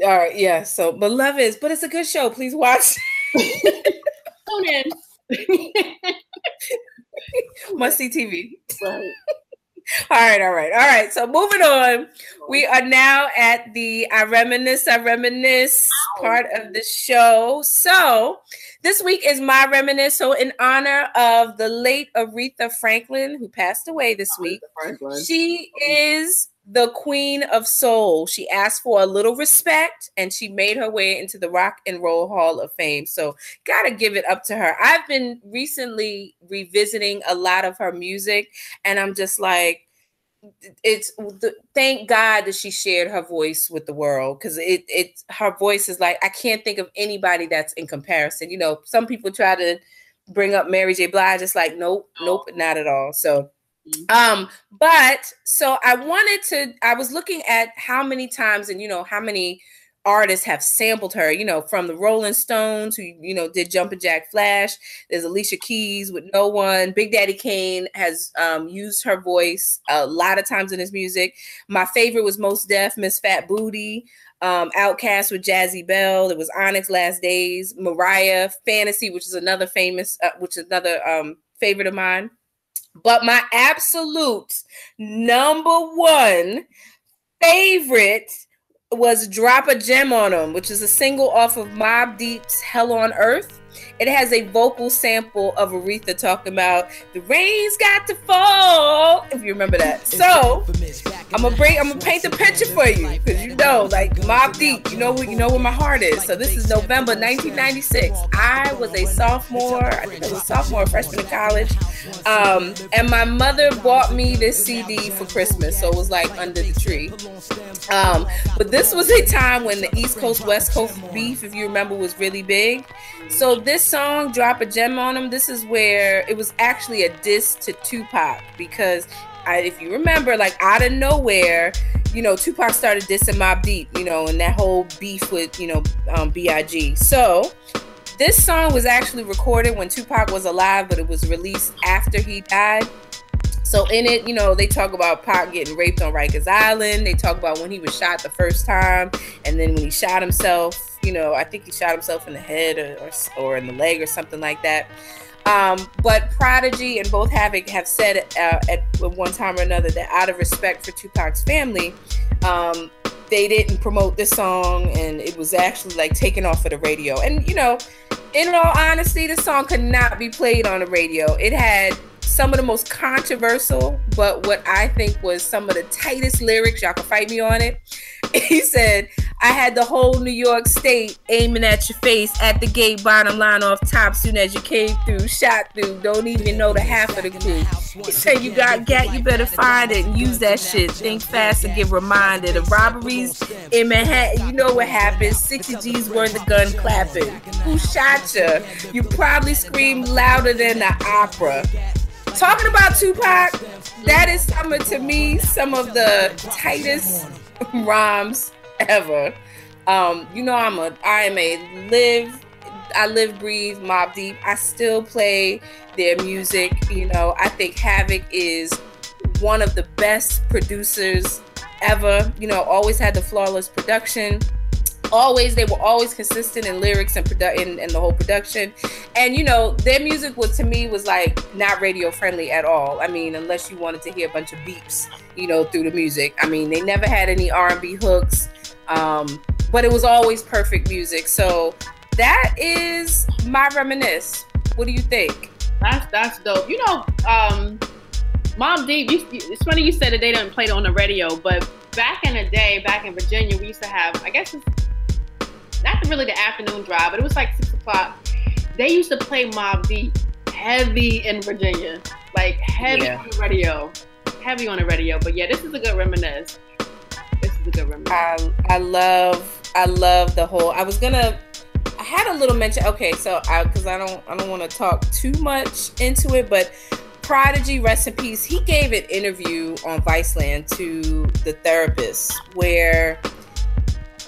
All right, yeah. So, but love is, but it's a good show. Please watch. Tune in. Must see TV. Right all right, all right, all right. So moving on, we are now at the I reminisce, I reminisce part of the show. So this week is my reminisce. So in honor of the late Aretha Franklin, who passed away this week, she is the queen of soul. She asked for a little respect and she made her way into the Rock and Roll Hall of Fame. So, gotta give it up to her. I've been recently revisiting a lot of her music and I'm just like, it's thank God that she shared her voice with the world because it it her voice is like I can't think of anybody that's in comparison. You know, some people try to bring up Mary J. Blige. It's like nope, nope, not at all. So. Um, but so I wanted to, I was looking at how many times and you know how many artists have sampled her, you know, from the Rolling Stones, who, you know, did Jumpin' Jack Flash. There's Alicia Keys with No One. Big Daddy Kane has um, used her voice a lot of times in his music. My favorite was Mos Def, Miss Fat Booty. Um, OutKast with Jazzy Belle. It was Onyx Last Days. Mariah, Fantasy, which is another famous, uh, which is another um, favorite of mine. But my absolute number one favorite was Drop a Gem on Them, which is a single off of Mobb Deep's Hell on Earth. It has a vocal sample of Aretha talking about the rain's got to fall. If you remember that. So I'm gonna bring I'm gonna paint the picture for you because you know, like Mobb Deep, you know you know where my heart is. So this is November 1996. I was a sophomore, I think I was a sophomore, freshman in college. Um, and my mother bought me this CD for Christmas, so it was like under the tree. Um, but this was a time when the East Coast West Coast beef, if you remember, was really big. So this song, Drop a Gem on Them, this is where it was actually a diss to Tupac because I, if you remember, like out of nowhere, you know, Tupac started dissing Mobb Deep, you know, and that whole beef with, you know, um, B.I.G. So this song was actually recorded when Tupac was alive, but it was released after he died. So in it, you know, they talk about Pac getting raped on Rikers Island. They talk about when he was shot the first time, and then when he shot himself. You know, I think he shot himself in the head or, or, in the leg or something like that. Um, but Prodigy and both Havoc have said uh, at one time or another that out of respect for Tupac's family, um, they didn't promote this song and it was actually like taken off of the radio. And you know, in all honesty, this song could not be played on the radio. It had some of the most controversial, but what I think was some of the tightest lyrics. Y'all can fight me on it. He said, I had the whole New York State aiming at your face at the gate, bottom line off top. Soon as you came through, shot through, don't even know the half of the crew. He said, You got gat, you better find it and use that shit. Think fast and get reminded of robberies in Manhattan. You know what happened 60 G's worth of gun clapping. Who shot you? You probably screamed louder than the opera talking about Tupac, that is some of to me some of the tightest rhymes ever. Um, you know, I'm a I am a live I live, breathe, Mobb Deep. I still play their music. You know, I think Havoc is one of the best producers ever. You know, always had the flawless production always they were always consistent in lyrics and production and the whole production. And you know their music was to me was like not radio friendly at all. I mean unless you wanted to hear a bunch of beeps you know through the music. I mean they never had any r&b hooks um, but it was always perfect music. So that is my reminisce. What do you think? That's that's dope. You know um Mobb Deep you, it's funny you said that they didn't play it on the radio but back in the day back in virginia we used to have i guess it's not really the afternoon drive, but it was like six o'clock. They used to play Mobb Deep heavy in Virginia, like heavy yeah. on the radio, heavy on the radio. But yeah, this is a good reminisce. This is a good reminisce. I, um, I love, I love the whole. I was gonna. I had a little mention. Okay, so I because I don't I don't want to talk too much into it, but Prodigy, rest in peace. He gave an interview on Viceland to the therapist where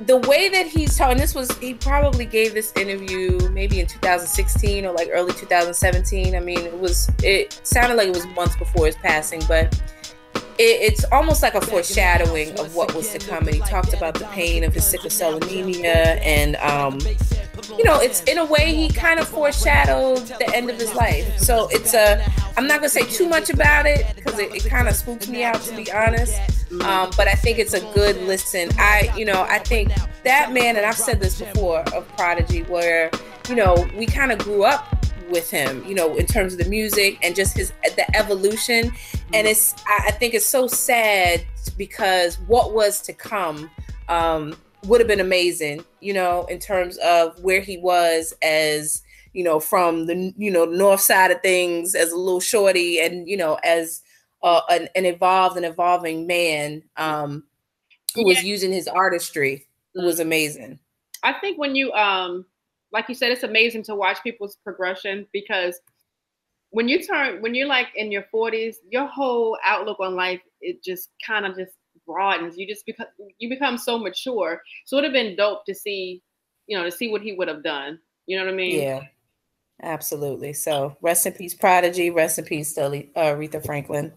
the way that he's talking, this was he probably gave this interview maybe in 2016 or like early 2017. I mean, it was it sounded like it was months before his passing, but it, it's almost like a foreshadowing of what was to come. And he talked about the pain of his sickle cell anemia, and um, you know, it's in a way he kind of foreshadowed the end of his life. So it's a, I'm not gonna say too much about it because it, it kind of spooks me out to be honest. Um, but I think it's a good listen. I, you know, I think that man, and I've said this before of Prodigy, where you know we kind of grew up with him, you know, in terms of the music and just his the evolution. And it's I think it's so sad because what was to come um, would have been amazing, you know, in terms of where he was as you know from the you know north side of things as a little shorty and you know as uh, an, an, evolved and evolving man um, who yeah. was using his artistry. It was amazing. I think when you um like you said, it's amazing to watch people's progression because when you turn when you're like in your 40s, your whole outlook on life it just kind of just broadens. You just become you become so mature. So it would have been dope to see, you know, to see what he would have done. You know what I mean? Yeah. Absolutely. So rest in peace, Prodigy. Rest in peace, to uh, Aretha Franklin.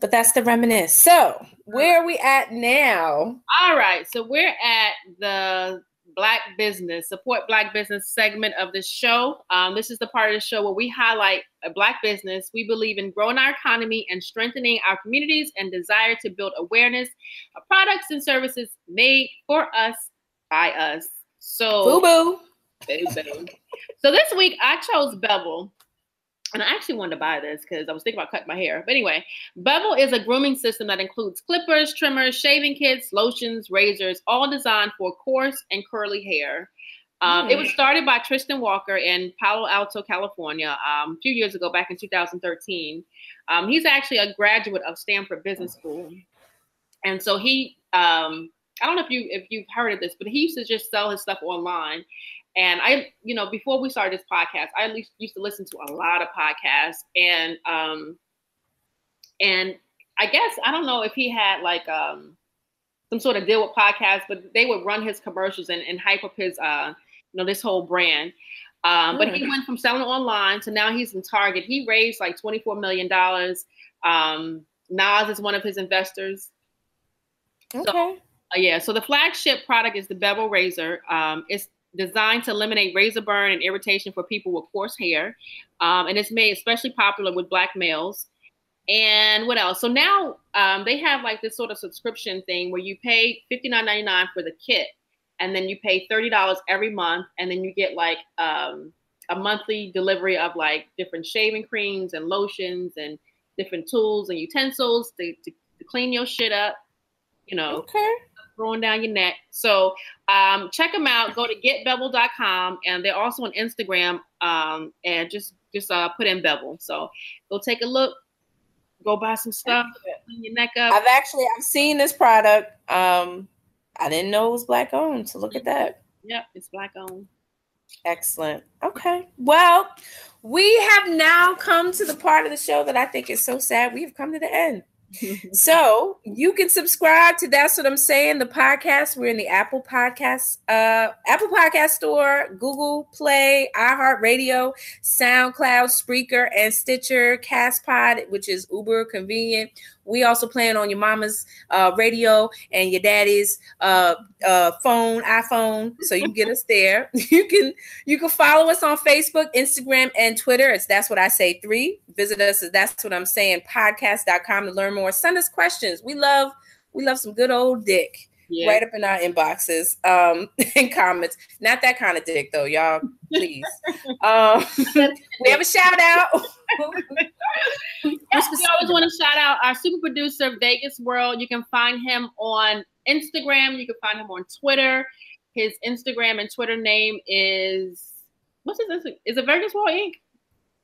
But that's the reminisce. So where are we at now? All right. So we're at the Black Business, Support Black Business segment of the show. Um, this is the part of the show where we highlight a Black business. We believe in growing our economy and strengthening our communities and desire to build awareness of products and services made for us by us. So, boo boo. so this week I chose Bevel and I actually wanted to buy this because I was thinking about cutting my hair. But anyway, Bevel is a grooming system that includes clippers, trimmers, shaving kits, lotions, razors, all designed for coarse and curly hair. Um, mm. It was hmm. started by Tristan Walker in Palo Alto, California, um, a few years ago, back in 2013. Um, he's actually a graduate of Stanford Business School, and so he, um, I don't know if you if you've heard of this, but he used to just sell his stuff online, and I, you know, before we started this podcast, I at least used to listen to a lot of podcasts, and um, and I guess I don't know if he had like um some sort of deal with podcasts, but they would run his commercials and, and hype up his uh you know this whole brand. Um, but he went from selling online to now he's in Target. He raised like twenty four million dollars. Um, Nas is one of his investors. Okay. So, uh, yeah. So the flagship product is the Bevel razor. Um, it's designed to eliminate razor burn and irritation for people with coarse hair. Um, and it's made especially popular with black males. And what else? So now um, they have like this sort of subscription thing where you pay $59.99 for the kit, and then you pay $30 every month, and then you get like um, a monthly delivery of like different shaving creams and lotions and different tools and utensils to, to, to clean your shit up. You know, okay throwing down your neck. So um, check them out. Go to getbevel.com and they're also on Instagram. Um, and just just uh, put in Bevel. So go take a look. Go buy some stuff. Clean your neck up. I've actually I've seen this product. Um, I didn't know it was black owned. So look at that. Yep, it's black owned. Excellent. Okay. Well, we have now come to the part of the show that I think is so sad. We have come to the end so you can subscribe to that's what I'm saying. The podcast. We're in the Apple Podcast, uh, Apple Podcast Store, Google Play, iHeartRadio, SoundCloud, Spreaker, and Stitcher, Castpod, which is uber convenient. We also plan on your mama's uh, radio and your daddy's uh, uh, phone, iPhone, so you can get us there. You can you can follow us on Facebook, Instagram, and Twitter. It's that's what I say three. Visit us that's what I'm saying podcast.com to learn more. Send us questions. We love we love some good old dick. Yeah. right up in our inboxes um and comments. Not that kind of dick though y'all please. Um we have a shout out. Yes, we always want to shout out our super producer vegas world. You can find him on instagram. You can find him on twitter. His instagram and twitter name is what's his Instagram? is it vegas world inc?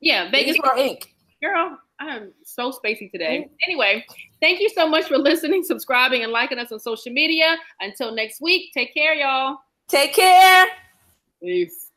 Yeah vegas, vegas world inc. Girl I'm so spacey today. Mm. Anyway, thank you so much for listening, subscribing, and liking us on social media. Until next week, take care, y'all. Take care. Peace.